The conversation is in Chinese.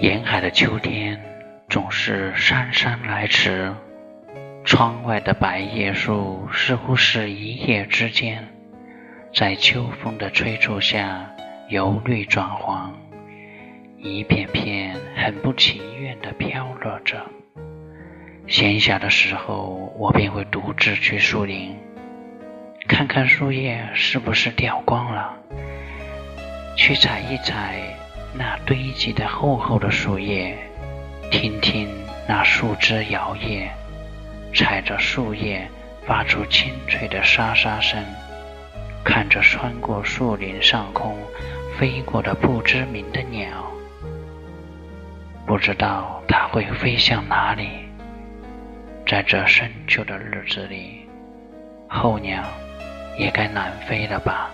沿海的秋天总是姗姗来迟，窗外的白叶树似乎是一夜之间，在秋风的催促下由绿转黄，一片片很不情愿地飘落着。闲暇的时候，我便会独自去树林，看看树叶是不是掉光了，去采一采。那堆积的厚厚的树叶，听听那树枝摇曳，踩着树叶发出清脆的沙沙声，看着穿过树林上空飞过的不知名的鸟，不知道它会飞向哪里。在这深秋的日子里，候鸟也该南飞了吧。